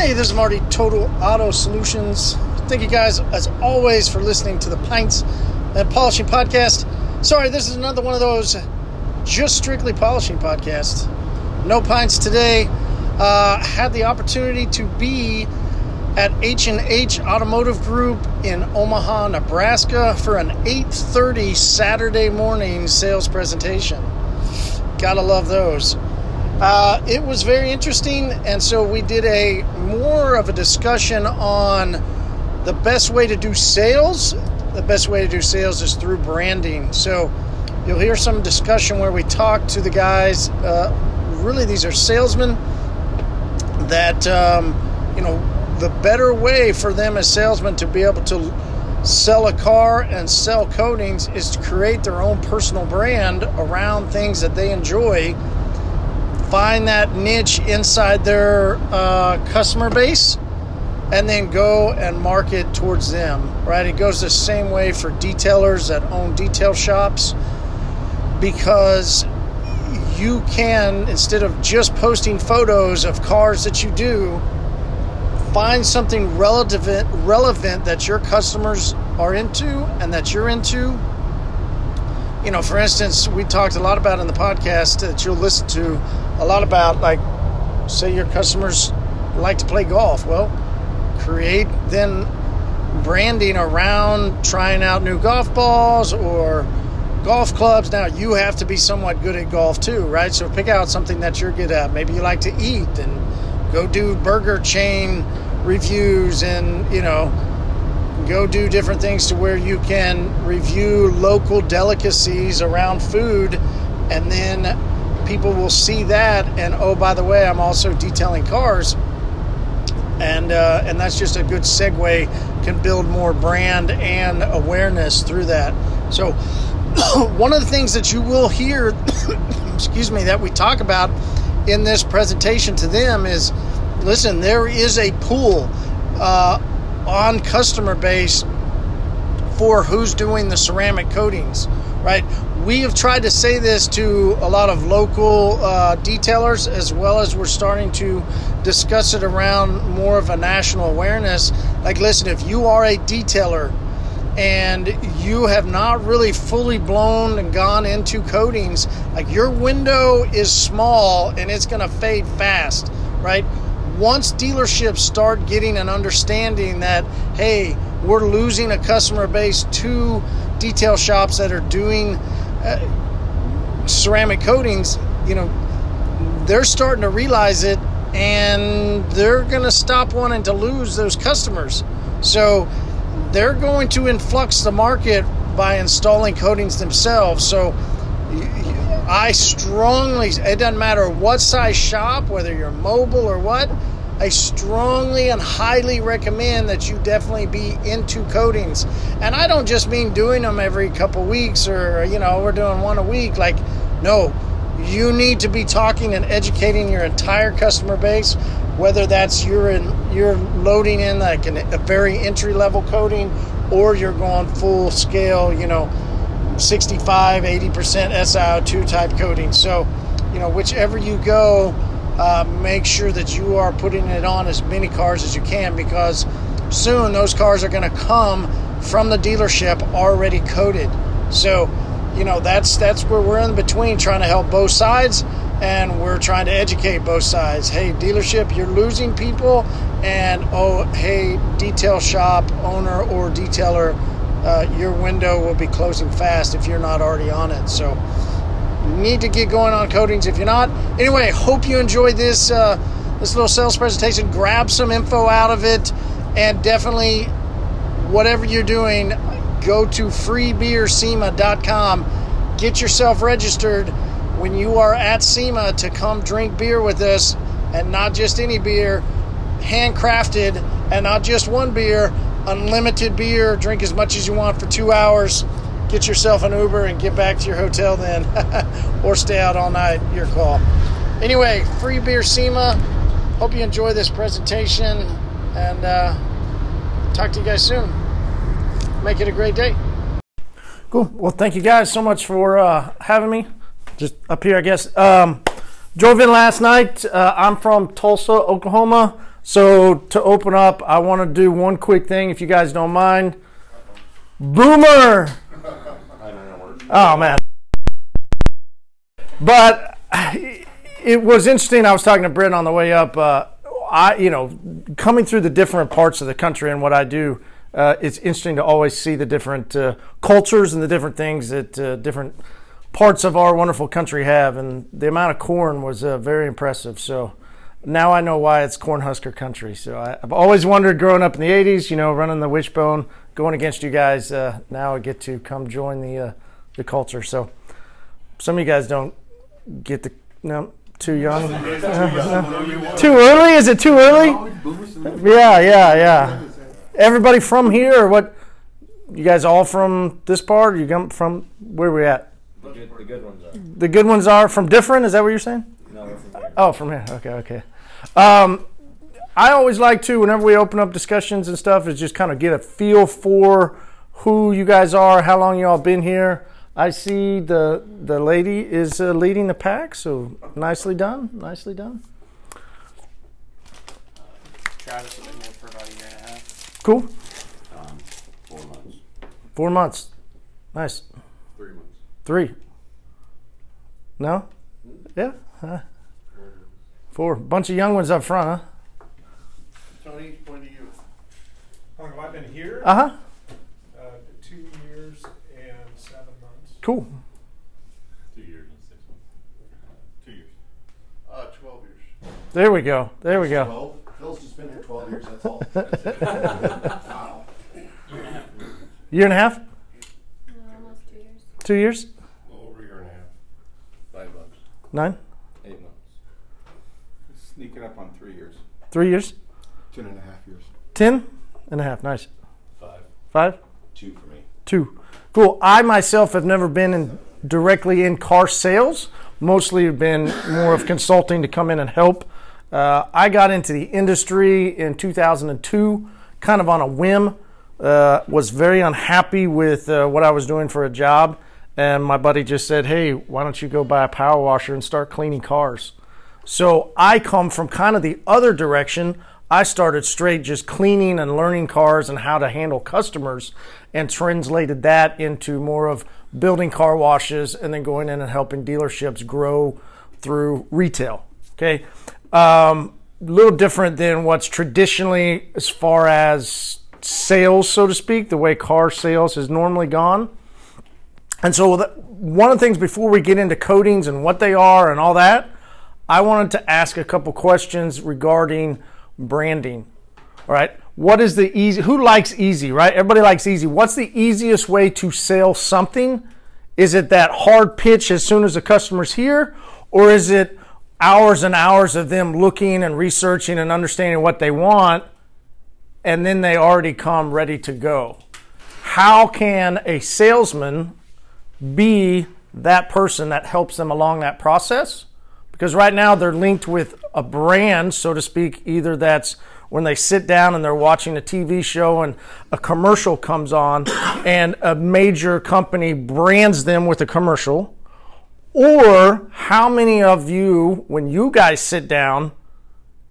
Hey, this is Marty, Total Auto Solutions. Thank you guys, as always, for listening to the Pints and Polishing Podcast. Sorry, this is another one of those just strictly polishing podcasts. No pints today. Uh, had the opportunity to be at H&H Automotive Group in Omaha, Nebraska for an 8:30 Saturday morning sales presentation. Gotta love those. Uh, it was very interesting, and so we did a more of a discussion on the best way to do sales. The best way to do sales is through branding. So you'll hear some discussion where we talk to the guys. Uh, really, these are salesmen that um, you know the better way for them as salesmen to be able to sell a car and sell coatings is to create their own personal brand around things that they enjoy find that niche inside their uh, customer base and then go and market towards them right? It goes the same way for detailers that own detail shops because you can instead of just posting photos of cars that you do find something relevant relevant that your customers are into and that you're into. You know for instance we talked a lot about in the podcast that you'll listen to a lot about like say your customers like to play golf. Well create then branding around trying out new golf balls or golf clubs. Now you have to be somewhat good at golf too right? So pick out something that you're good at. Maybe you like to eat and go do burger chain reviews and you know go do different things to where you can review local delicacies around food and then people will see that and oh by the way i'm also detailing cars. And uh, and that's just a good segue can build more brand and awareness through that. So one of the things that you will hear excuse me that we talk about in this presentation to them is listen there is a pool uh, on customer base for who's doing the ceramic coatings right we have tried to say this to a lot of local uh, detailers as well as we're starting to discuss it around more of a national awareness. Like listen if you are a detailer and you have not really fully blown and gone into coatings like your window is small and it's going to fade fast right? Once dealerships start getting an understanding that hey we're losing a customer base to detail shops that are doing uh, ceramic coatings, you know, they're starting to realize it and they're going to stop wanting to lose those customers. So they're going to influx the market by installing coatings themselves. So I strongly, it doesn't matter what size shop, whether you're mobile or what, I strongly and highly recommend that you definitely be into coatings. And I don't just mean doing them every couple weeks or, you know, we're doing one a week. Like, no, you need to be talking and educating your entire customer base, whether that's you're in, you're loading in like an, a very entry level coating or you're going full scale, you know, 65, 80% SiO2 type coating. So, you know, whichever you go, uh, make sure that you are putting it on as many cars as you can because soon those cars are going to come from the dealership already coated. So, you know, that's that's where we're in between trying to help both sides and we're trying to educate both sides. Hey, dealership, you're losing people and oh, hey, detail shop owner or detailer, uh, your window will be closing fast if you're not already on it. So, need to get going on coatings if you're not. Anyway, hope you enjoyed this uh, this little sales presentation. Grab some info out of it, and definitely, whatever you're doing, go to freebeersema.com. Get yourself registered when you are at SEMA to come drink beer with us, and not just any beer, handcrafted, and not just one beer, unlimited beer. Drink as much as you want for two hours get yourself an Uber and get back to your hotel then, or stay out all night. Your call. Anyway, free beer SEMA. Hope you enjoy this presentation and uh, talk to you guys soon. Make it a great day. Cool. Well, thank you guys so much for uh, having me. Just up here, I guess. Um, Drove in last night. Uh, I'm from Tulsa, Oklahoma. So to open up, I want to do one quick thing, if you guys don't mind. Boomer. Oh man. But it was interesting. I was talking to Brent on the way up. Uh, I, you know, coming through the different parts of the country and what I do, uh, it's interesting to always see the different uh, cultures and the different things that uh, different parts of our wonderful country have. And the amount of corn was uh, very impressive. So now I know why it's Cornhusker country. So I, have always wondered growing up in the 80s, you know, running the wishbone, going against you guys. Uh, now I get to come join the, the culture. So some of you guys don't get the, no, too young. too early? Is it too early? Yeah, yeah, yeah. Everybody from here or what? You guys all from this part? Or you come from where we at? The good, the good ones are. The good ones are from different. Is that what you're saying? No, from here. Oh, from here. Okay, okay. Um, I always like to, whenever we open up discussions and stuff, is just kind of get a feel for who you guys are, how long you all been here. I see the the lady is uh, leading the pack, so nicely done, nicely done. Travis has been here for about a year and a half. Cool. Um, four months. Four months. Nice. Three months. Three. No? Yeah. Huh. Four. Bunch of young ones up front, huh? Tony, point to you. How long have I been here? Uh huh. Uh, two years and seven months. Cool. Two years and six months. Two years. Uh, 12 years. There we go. There we go. Well, Phil's just been here 12 years, that's all. That's it. Wow. Year and a half? No, almost two years. Two years? Over a year and a half. Five bucks. Nine? Eight months. Sneaking up on three years. Three years? Ten and a half years. Ten and a half. Nice. Five. Five? Two for me. Two. Cool. I myself have never been in directly in car sales. Mostly been more of consulting to come in and help. Uh, I got into the industry in 2002, kind of on a whim. Uh, was very unhappy with uh, what I was doing for a job, and my buddy just said, "Hey, why don't you go buy a power washer and start cleaning cars?" So I come from kind of the other direction. I started straight just cleaning and learning cars and how to handle customers and translated that into more of building car washes and then going in and helping dealerships grow through retail. Okay. Um, a little different than what's traditionally as far as sales, so to speak, the way car sales has normally gone. And so, one of the things before we get into coatings and what they are and all that, I wanted to ask a couple questions regarding branding. All right. What is the easy? Who likes easy, right? Everybody likes easy. What's the easiest way to sell something? Is it that hard pitch as soon as the customer's here? Or is it hours and hours of them looking and researching and understanding what they want and then they already come ready to go? How can a salesman be that person that helps them along that process? Because right now they're linked with a brand, so to speak, either that's when they sit down and they're watching a TV show and a commercial comes on and a major company brands them with a commercial. Or how many of you, when you guys sit down,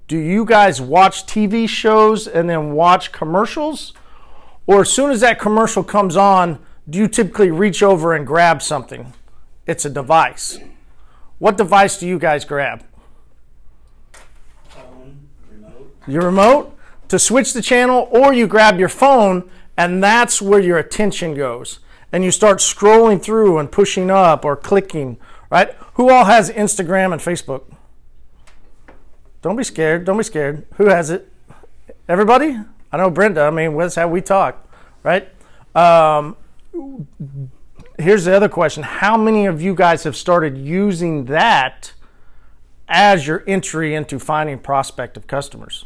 do you guys watch TV shows and then watch commercials? Or as soon as that commercial comes on, do you typically reach over and grab something? It's a device. What device do you guys grab? Phone, remote. Your remote to switch the channel, or you grab your phone and that's where your attention goes. And you start scrolling through and pushing up or clicking, right? Who all has Instagram and Facebook? Don't be scared. Don't be scared. Who has it? Everybody? I know Brenda. I mean, that's how we talk, right? Um, here's the other question How many of you guys have started using that as your entry into finding prospective customers?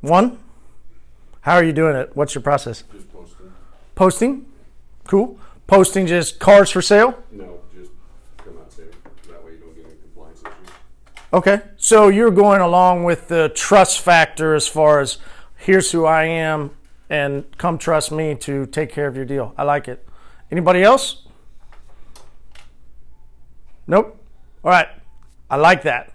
One? How are you doing it? What's your process? Just posting. Posting? Cool. Posting just cars for sale? No, just come out there. That way you don't get any compliance issues. Okay. So you're going along with the trust factor as far as here's who I am and come trust me to take care of your deal. I like it. Anybody else? Nope. All right, I like that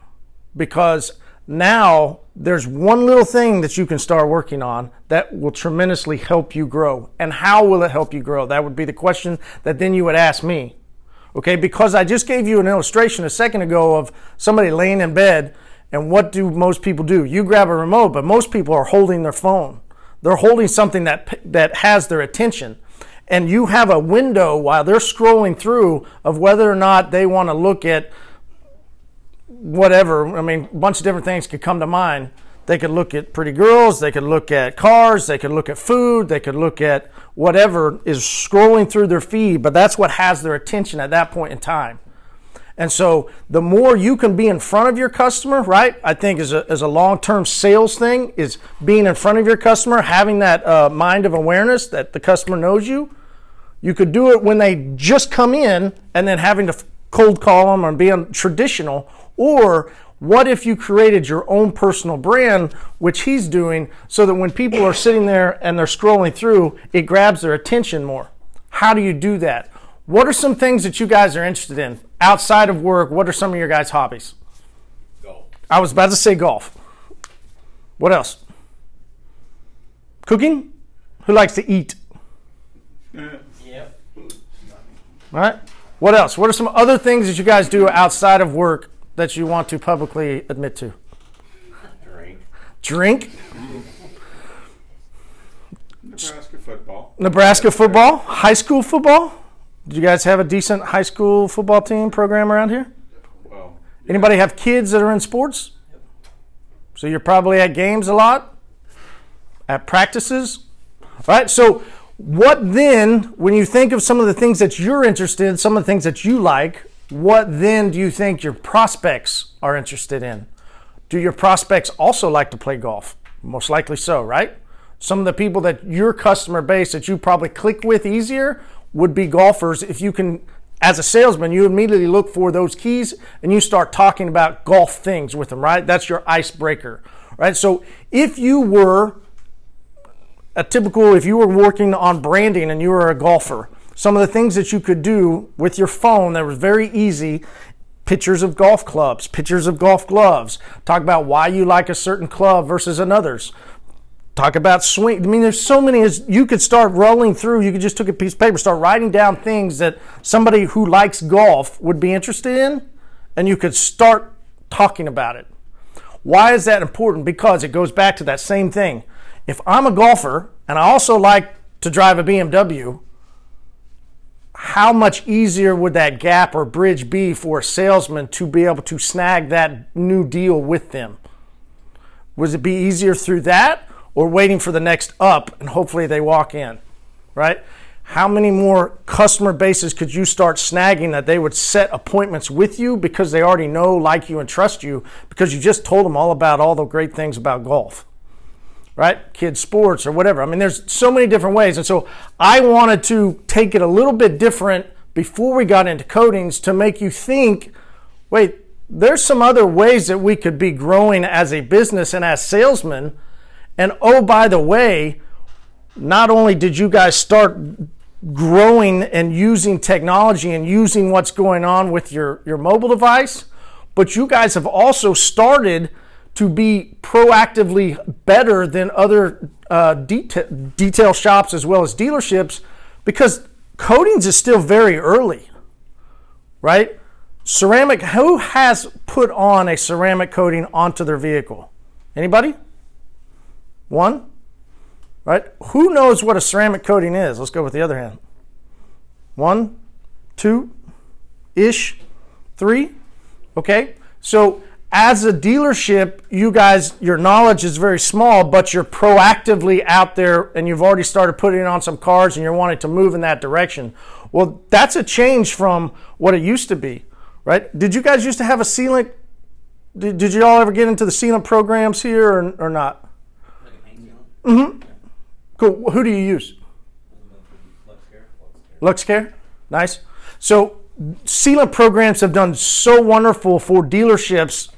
because now there's one little thing that you can start working on that will tremendously help you grow. And how will it help you grow? That would be the question that then you would ask me. Okay, because I just gave you an illustration a second ago of somebody laying in bed, and what do most people do? You grab a remote, but most people are holding their phone. They're holding something that that has their attention. And you have a window while they're scrolling through of whether or not they want to look at whatever. I mean, a bunch of different things could come to mind. They could look at pretty girls, they could look at cars, they could look at food, they could look at whatever is scrolling through their feed, but that's what has their attention at that point in time. And so the more you can be in front of your customer, right? I think as a, as a long-term sales thing is being in front of your customer, having that uh, mind of awareness that the customer knows you. You could do it when they just come in and then having to cold call them or being traditional. Or what if you created your own personal brand, which he's doing, so that when people are sitting there and they're scrolling through, it grabs their attention more? How do you do that? What are some things that you guys are interested in outside of work? What are some of your guys' hobbies? Golf. I was about to say golf. What else? Cooking? Who likes to eat? Yep. All right. What else? What are some other things that you guys do outside of work that you want to publicly admit to? Drink. Drink? Nebraska football. Nebraska football? High school football? Did you guys have a decent high school football team program around here? Well, Anybody have kids that are in sports? So you're probably at games a lot, at practices, All right? So what then, when you think of some of the things that you're interested in, some of the things that you like, what then do you think your prospects are interested in? Do your prospects also like to play golf? Most likely so, right? Some of the people that your customer base that you probably click with easier would be golfers if you can as a salesman, you immediately look for those keys and you start talking about golf things with them, right? That's your icebreaker, right? So if you were a typical, if you were working on branding and you were a golfer, some of the things that you could do with your phone that was very easy pictures of golf clubs, pictures of golf gloves, talk about why you like a certain club versus another's. Talk about swing. I mean, there's so many. You could start rolling through. You could just took a piece of paper, start writing down things that somebody who likes golf would be interested in, and you could start talking about it. Why is that important? Because it goes back to that same thing. If I'm a golfer and I also like to drive a BMW, how much easier would that gap or bridge be for a salesman to be able to snag that new deal with them? Would it be easier through that or waiting for the next up and hopefully they walk in, right? How many more customer bases could you start snagging that they would set appointments with you because they already know, like you, and trust you because you just told them all about all the great things about golf? Right? Kids sports or whatever. I mean, there's so many different ways. And so I wanted to take it a little bit different before we got into coatings to make you think, wait, there's some other ways that we could be growing as a business and as salesmen. And oh, by the way, not only did you guys start growing and using technology and using what's going on with your, your mobile device, but you guys have also started to be proactively better than other uh, detail, detail shops as well as dealerships because coatings is still very early, right? Ceramic, who has put on a ceramic coating onto their vehicle? Anybody? One? Right? Who knows what a ceramic coating is? Let's go with the other hand. One, two, ish, three. Okay? So as a dealership, you guys, your knowledge is very small, but you're proactively out there and you've already started putting on some cars and you're wanting to move in that direction. Well, that's a change from what it used to be, right? Did you guys used to have a sealant? Did, did you all ever get into the sealant programs here or, or not? Mm-hmm. Cool. Who do you use? LuxCare. Luxcare? Nice. So sealant programs have done so wonderful for dealerships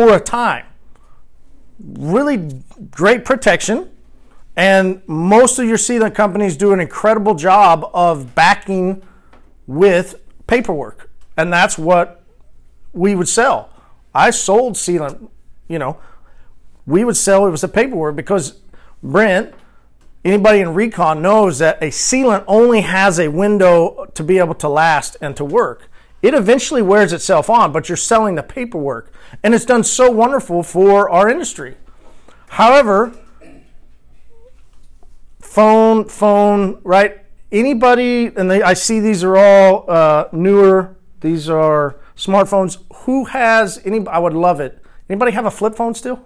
for a time. Really great protection. And most of your sealant companies do an incredible job of backing with paperwork. And that's what we would sell. I sold sealant, you know, we would sell it was the paperwork because Brent, anybody in recon knows that a sealant only has a window to be able to last and to work. It eventually wears itself on, but you're selling the paperwork. And it's done so wonderful for our industry. However, phone, phone, right? Anybody, and they, I see these are all uh, newer. These are smartphones. Who has any? I would love it. Anybody have a flip phone still?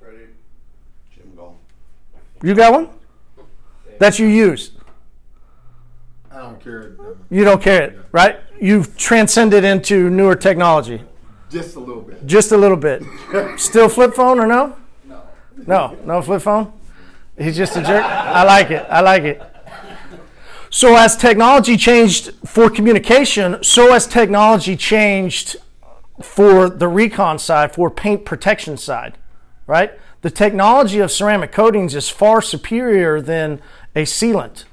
Ready? Jim Gall. You got one that you use. I don't care. You don't care it, right? You've transcended into newer technology Just a little bit. just a little bit. Still flip phone or no? No. No, no flip phone. He's just a jerk. I like it. I like it. So as technology changed for communication, so as technology changed for the recon side, for paint protection side, right? The technology of ceramic coatings is far superior than a sealant.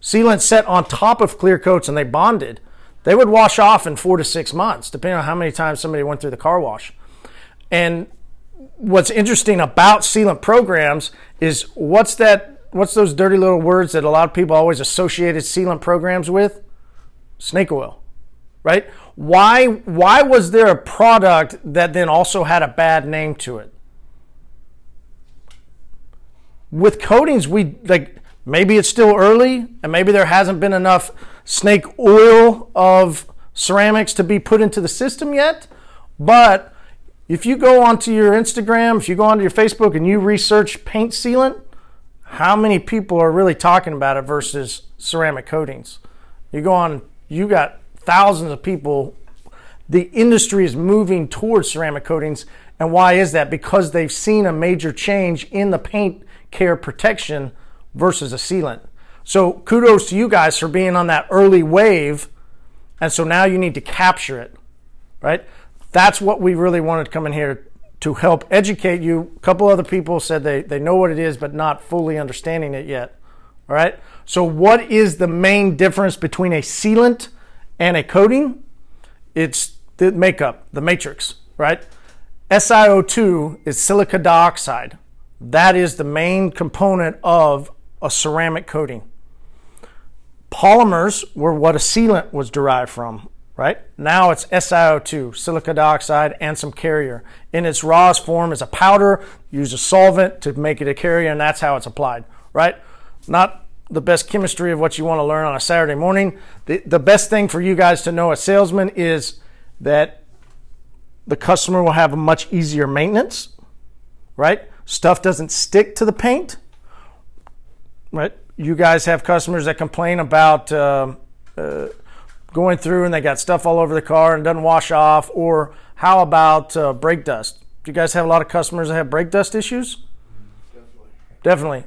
Sealant set on top of clear coats and they bonded. They would wash off in four to six months, depending on how many times somebody went through the car wash. And what's interesting about sealant programs is what's that what's those dirty little words that a lot of people always associated sealant programs with? Snake oil. Right? Why why was there a product that then also had a bad name to it? With coatings we like maybe it's still early and maybe there hasn't been enough snake oil of ceramics to be put into the system yet, but if you go onto your Instagram, if you go onto your Facebook and you research paint sealant, how many people are really talking about it versus ceramic coatings? You go on, you got thousands of people. The industry is moving towards ceramic coatings. And why is that? Because they've seen a major change in the paint care protection versus a sealant. So kudos to you guys for being on that early wave. And so now you need to capture it, right? That's what we really wanted to come in here to help educate you. A couple other people said they, they know what it is, but not fully understanding it yet. All right. So, what is the main difference between a sealant and a coating? It's the makeup, the matrix, right? SiO2 is silica dioxide. That is the main component of a ceramic coating. Polymers were what a sealant was derived from, right? Now it's SiO2, silica dioxide, and some carrier. In its rawest form is a powder, use a solvent to make it a carrier, and that's how it's applied, right? Not the best chemistry of what you want to learn on a Saturday morning. The, the best thing for you guys to know as salesmen is that the customer will have a much easier maintenance, right? Stuff doesn't stick to the paint, right? You guys have customers that complain about uh, uh, going through and they got stuff all over the car and doesn't wash off, or how about uh, brake dust? Do you guys have a lot of customers that have brake dust issues? Definitely. Definitely.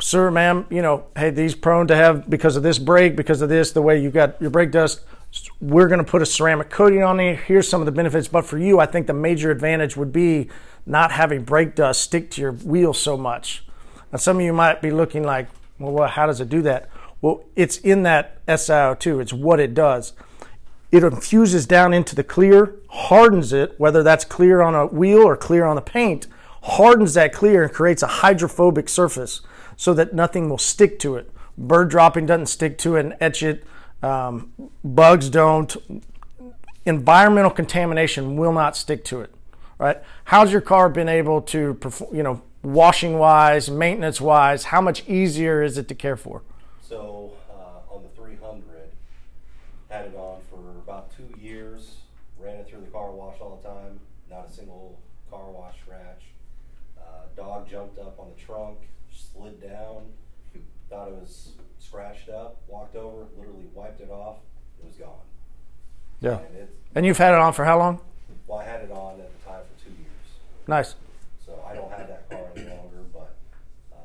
Sir, ma'am, you know, hey, these prone to have because of this brake, because of this, the way you got your brake dust. We're going to put a ceramic coating on there. Here's some of the benefits. But for you, I think the major advantage would be not having brake dust stick to your wheel so much. Now, some of you might be looking like, well, how does it do that? Well, it's in that SiO2. It's what it does. It infuses down into the clear, hardens it, whether that's clear on a wheel or clear on the paint, hardens that clear and creates a hydrophobic surface so that nothing will stick to it. Bird dropping doesn't stick to it and etch it. Um, bugs don't. Environmental contamination will not stick to it. Right? How's your car been able to perform? You know, washing wise, maintenance wise, how much easier is it to care for? So uh, on the 300, had it on for about two years. Ran it through the car wash all the time. Not a single car wash scratch. Uh, dog jumped up on the trunk, slid down. Thought it was scratched up. Walked over, literally wiped it off. It was gone. Yeah. And it, And you've had it on for how long? well, I had it on at the time for two years. Nice. So I don't have that car any longer, but um,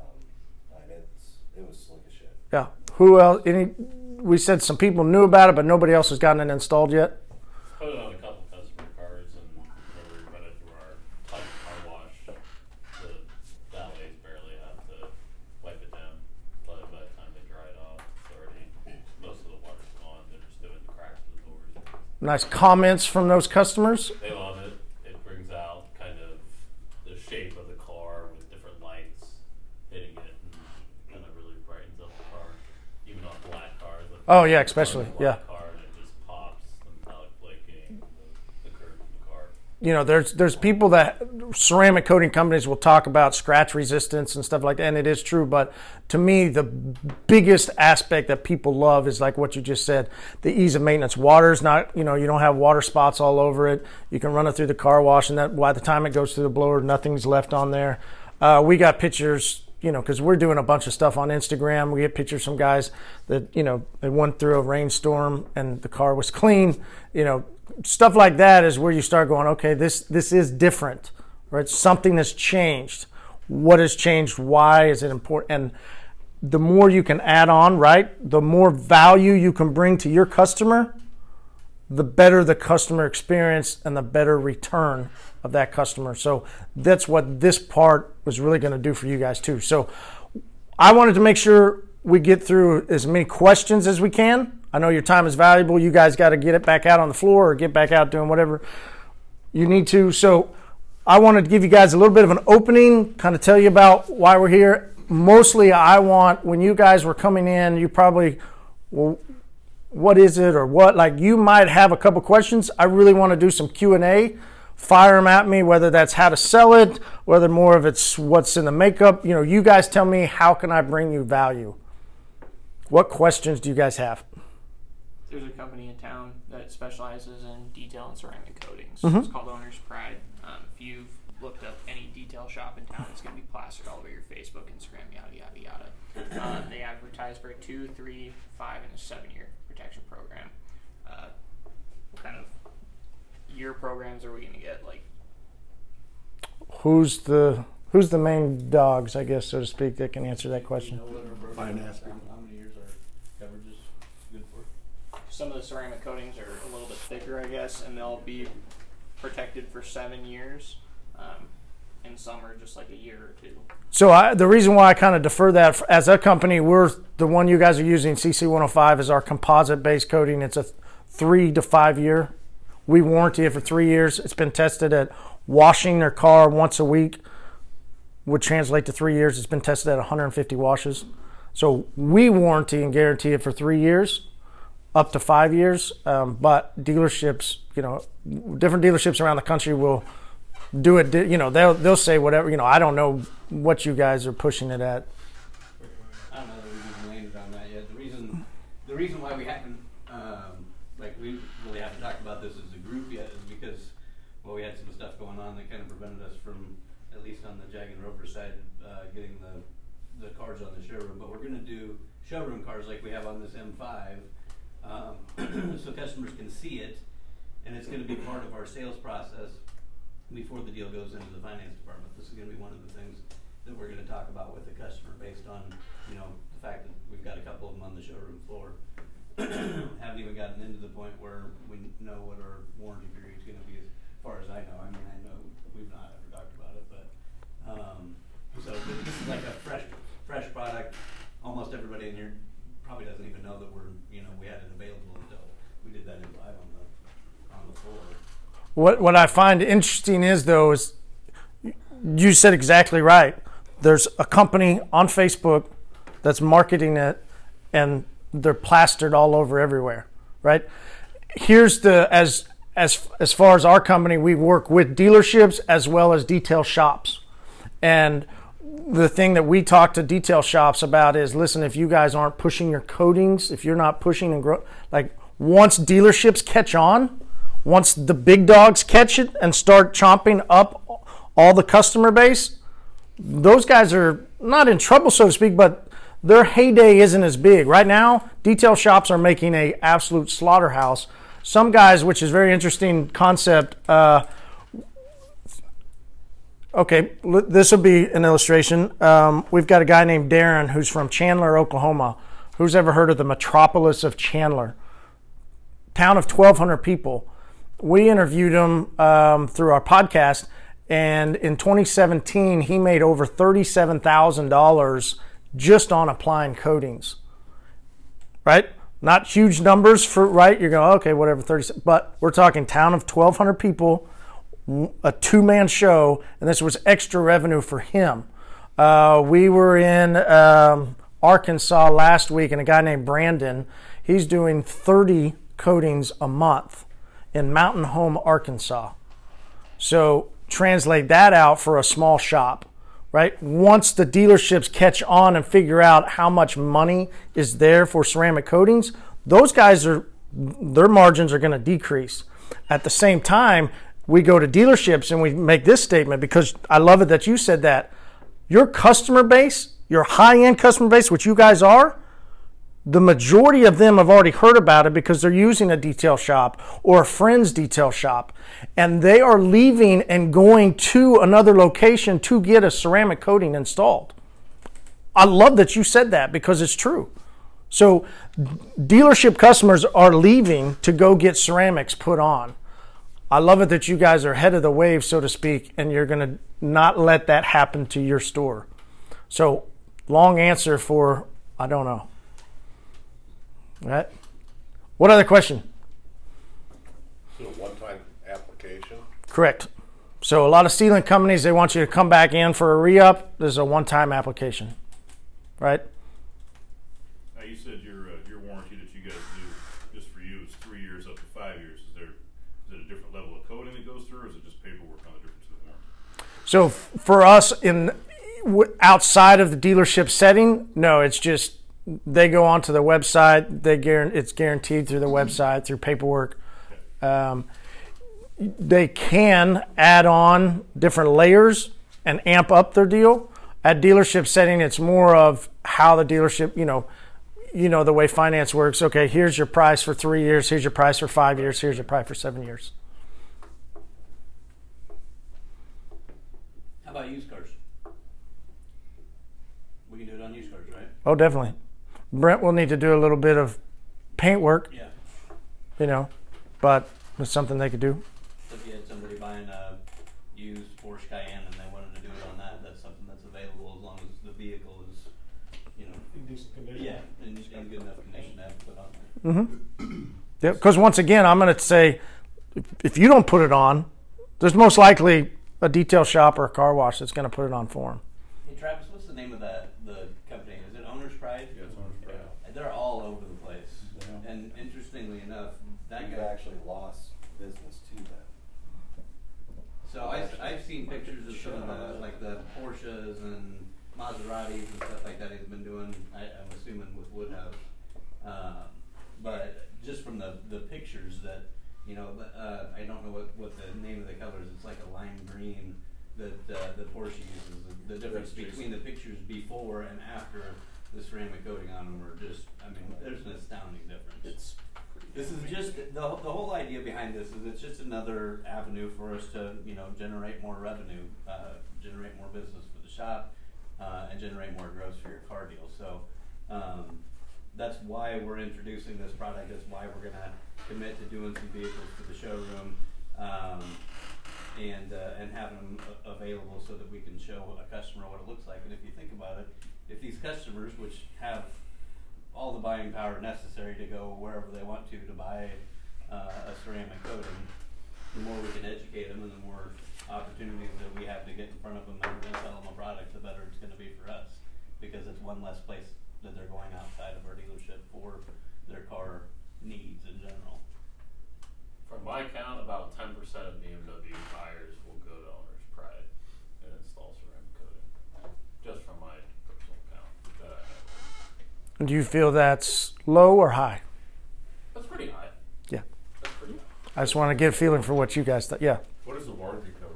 and it's it was slick as shit. Yeah. Who else? Any? We said some people knew about it, but nobody else has gotten it installed yet. Put it on a couple customer cars, and whenever we run it through our type car wash, the valets barely have to wipe it down. But by the time they dry it off, it's already most of the water's gone. They're just doing the cracks with the doors. nice comments from those customers? They love it. It brings out kind of the shape of the car with different lights hitting it and kind of really brightens up the car. Even on black cars. Like Oh, yeah, especially, on a yeah. black Car and it just pops, the metallic blinking, the, the curve of the car. you know, there's there's people that ceramic coating companies will talk about scratch resistance and stuff like that, and it is true. But to me, the biggest aspect that people love is like what you just said, the ease of maintenance. Water's not, you know, you don't have water spots all over it. You can run it through the car wash, and that by the time it goes through the blower, nothing's left on there. Uh, we got pictures. You know, because we're doing a bunch of stuff on Instagram. We get pictures from guys that, you know, they went through a rainstorm and the car was clean. You know, stuff like that is where you start going, okay, this this is different, right? Something has changed. What has changed? Why is it important? And the more you can add on, right? The more value you can bring to your customer, the better the customer experience and the better return of that customer. So that's what this part was really going to do for you guys too. So I wanted to make sure we get through as many questions as we can. I know your time is valuable. You guys got to get it back out on the floor or get back out doing whatever you need to. So I wanted to give you guys a little bit of an opening, kind of tell you about why we're here. Mostly, I want when you guys were coming in, you probably, what is it or what? Like you might have a couple questions. I really want to do some Q and A. Fire them at me, whether that's how to sell it, whether more of it's what's in the makeup. You know, you guys tell me how can I bring you value. What questions do you guys have? there's a company in town that specializes in detail and ceramic coatings. Mm-hmm. It's called Owner's Pride. Um, if you've looked up any detail shop in town, it's going to be plastered all over your Facebook, Instagram, yada yada yada. Uh, they advertise for a two, three, five, and a seven-year protection program. Uh, what kind of year programs are we going to get? Like Who's the who's the main dogs, I guess, so to speak, that can answer that question? Fine, ask me. How many years our coverage is good for? some of the ceramic coatings are a little bit thicker, I guess, and they'll be protected for seven years. Um, and some are just like a year or two. So I, the reason why I kind of defer that as a company, we're the one you guys are using. CC105 is our composite-based coating. It's a three to five year. We warranty it for three years. It's been tested at washing their car once a week would translate to three years. It's been tested at 150 washes. So we warranty and guarantee it for three years, up to five years. Um, but dealerships, you know, different dealerships around the country will do it. You know, they'll they'll say whatever. You know, I don't know what you guys are pushing it at. I don't know that we've landed on that yet. The reason, the reason why we haven't, um, like, we really haven't talked about this as a group yet is because, well, we had some stuff going on that kind of prevented us from, at least on the Jag and Rover side, uh, getting the, the cars on the showroom. But we're gonna do showroom cars like we have on this M five, um, so customers can see it, and it's gonna be part of our sales process before the deal goes into the finance department. This is gonna be one of the things that we're gonna talk about with the customer based on, you know, the fact that we've got a couple of them on the showroom floor. Haven't even gotten into the point where we know what our warranty period is gonna be, as far as I know. I mean, I know we've not ever talked about it, but, um, so this is like a fresh, fresh product. Almost everybody in here probably doesn't even know that we're, you know, we had it available until we did that in live on the, on the floor. What what I find interesting is though is you said exactly right. There's a company on Facebook that's marketing it and they're plastered all over everywhere, right? Here's the as as as far as our company, we work with dealerships as well as detail shops. And the thing that we talk to detail shops about is listen, if you guys aren't pushing your coatings, if you're not pushing and grow like once dealerships catch on, once the big dogs catch it and start chomping up all the customer base, those guys are not in trouble, so to speak, but their heyday isn't as big. Right now, detail shops are making a absolute slaughterhouse. Some guys, which is very interesting concept. Uh, okay, this will be an illustration. Um, we've got a guy named Darren who's from Chandler, Oklahoma. Who's ever heard of the metropolis of Chandler? Town of 1,200 people we interviewed him um, through our podcast, and in 2017, he made over $37,000 just on applying coatings. Right? Not huge numbers for right. You're going okay, whatever, thirty. But we're talking town of 1,200 people, a two-man show, and this was extra revenue for him. Uh, we were in um, Arkansas last week, and a guy named Brandon, he's doing 30 coatings a month in Mountain Home, Arkansas. So translate that out for a small shop, right? Once the dealerships catch on and figure out how much money is there for ceramic coatings, those guys are their margins are going to decrease. At the same time, we go to dealerships and we make this statement because I love it that you said that. Your customer base, your high-end customer base, which you guys are, the majority of them have already heard about it because they're using a detail shop or a friend's detail shop. And they are leaving and going to another location to get a ceramic coating installed. I love that you said that because it's true. So dealership customers are leaving to go get ceramics put on i love it that you guys are ahead of the wave so to speak and you're going to not let that happen to your store so long answer for i don't know Right. What other question? So one-time application? Correct. So a lot of sealant companies they want you to come back in for a re-up. This is a one-time application, right? Now, you said your, uh, your warranty that you guys do, just for you, is three years up to five years. Is there, is it a different level of coating that goes through, or is it just paperwork on the difference of the warranty? So f- for us in w- outside of the dealership setting, no, it's just they go onto the website. They guarantee it's guaranteed through the website through paperwork. Um, they can add on different layers and amp up their deal. At dealership setting, it's more of how the dealership, you know, you know the way finance works. Okay, here's your price for three years. Here's your price for five years. Here's your price for seven years. How about used cars? We can do it on used cars, right? Oh, definitely. Brent will need to do a little bit of paint work, Yeah. you know, but it's something they could do. So if you had somebody buying a used Porsche Cayenne and they wanted to do it on that, that's something that's available as long as the vehicle is, you know, In decent condition. yeah, in, in good enough condition to have it put on there. Mm-hmm. Yeah, because once again, I'm going to say, if, if you don't put it on, there's most likely a detail shop or a car wash that's going to put it on for them. Hey Travis, what's the name of that the company? Is it Owner's Pride? Yeah, it's Owner's Pride. And They're all over the place. And interestingly enough, that We've guy actually lost business to them. So I, I've seen pictures of some of the, like the Porsches and Maseratis and stuff like that he's been doing, I, I'm assuming with Woodhouse. Um, but just from the, the pictures that, you know, uh, I don't know what, what the name of the colors, it's like a lime green that, uh, the Porsche uses. The, the difference between the pictures before and after the ceramic coating on them are just, I mean, there's an astounding difference. It's This is just the the whole idea behind this is it's just another avenue for us to you know generate more revenue, uh, generate more business for the shop, uh, and generate more gross for your car deal. So um, that's why we're introducing this product. That's why we're gonna commit to doing some vehicles to the showroom. Um, and uh, and having them available so that we can show a customer what it looks like. And if you think about it, if these customers, which have all the buying power necessary to go wherever they want to to buy uh, a ceramic coating, the more we can educate them and the more opportunities that we have to get in front of them and sell them a product, the better it's gonna be for us. Because it's one less place that they're going outside of our dealership for their car needs in general. From my count, about ten percent of BMW buyers will go to Owner's Pride and install ceramic coating. Just from my personal count that I have. Do you feel that's low or high? That's pretty high. Yeah. That's pretty high. I just want to get a feeling for what you guys thought. Yeah. What is the warranty cover?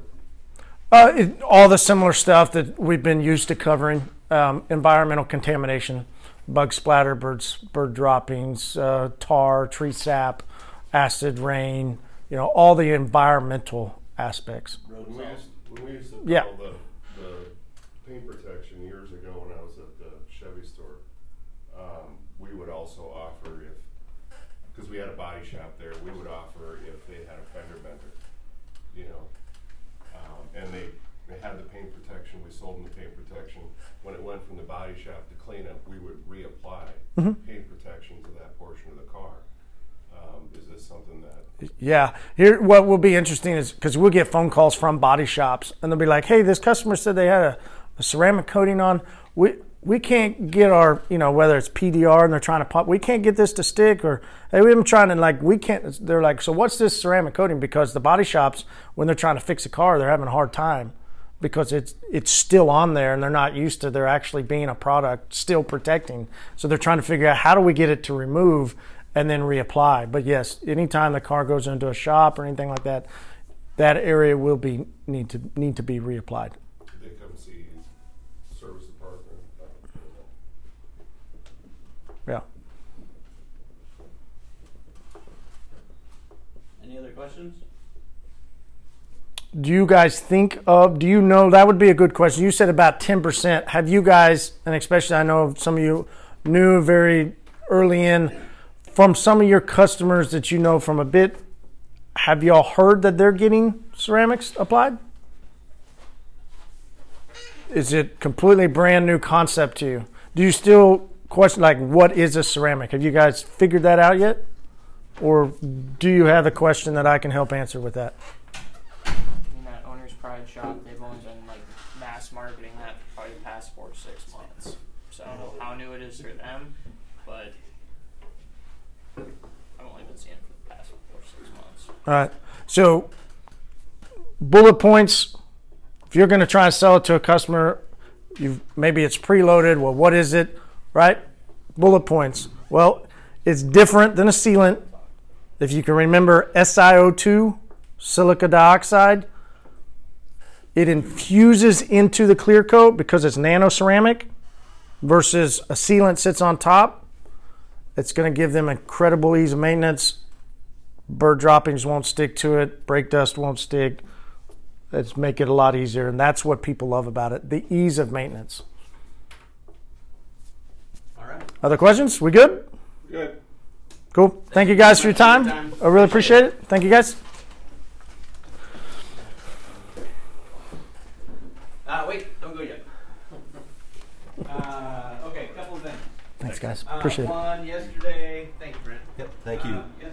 Uh, it, all the similar stuff that we've been used to covering um, environmental contamination, bug splatter, birds, bird droppings, uh, tar, tree sap, acid rain, you know, all the environmental aspects. Road When we used, when we used to Yeah. sell the, the paint protection years ago when I was at the Chevy store, um, we would also offer if, because we had a body shop there, we would offer if they had a fender bender, you know. Um, and they, They had the paint protection, we sold them the paint protection. When it went from the body shop to cleanup, we would reapply paint protection to that portion of the car. Um, is this something that, Yeah. Here, what will be interesting is because we'll get phone calls from body shops, and they'll be like, "Hey, this customer said they had a, a ceramic coating on. We we can't get our, you know, whether it's PDR and they're trying to pop, we can't get this to stick, or hey, we've been trying to like, we can't. They're like, so what's this ceramic coating? Because the body shops, when they're trying to fix a car, they're having a hard time because it's it's still on there and they're not used to there actually being a product still protecting. So they're trying to figure out how do we get it to remove and then reapply. But yes, anytime the car goes into a shop or anything like that, that area will be need to need to be reapplied. did they come see service department? Yeah. Any other questions? Do you guys think of? Do you know that would be a good question? You said about ten percent. Have you guys, and especially I know some of you knew very early in from some of your customers that you know from a bit. Have y'all heard that they're getting ceramics applied? Is it completely brand new concept to you? Do you still question like what is a ceramic? Have you guys figured that out yet? Or do you have a question that I can help answer with that? in that owner's pride shop, they've only been like mass marketing that for probably the past four to six months. So I don't know how new it is for them, but I've only been seeing it for the past four to six months. All right. So, bullet points. If you're going to try and sell it to a customer, you maybe it's preloaded. Well, what is it? Right? Bullet points. Well, it's different than a sealant. If you can remember SiO2, silica dioxide, it infuses into the clear coat because it's nano ceramic versus a sealant sits on top. It's going to give them incredible ease of maintenance bird droppings won't stick to it, brake dust won't stick. It's make it a lot easier, and that's what people love about it: the ease of maintenance. All right. Other questions? We good? Good. Cool. Thank you guys for your time. I really appreciate it. Thank you guys. Uh, wait, don't go yet. Uh, okay, couple of things. Thanks, guys. Uh, Appreciate it. One, yesterday, thank you, Brent. Yep, thank you. Uh,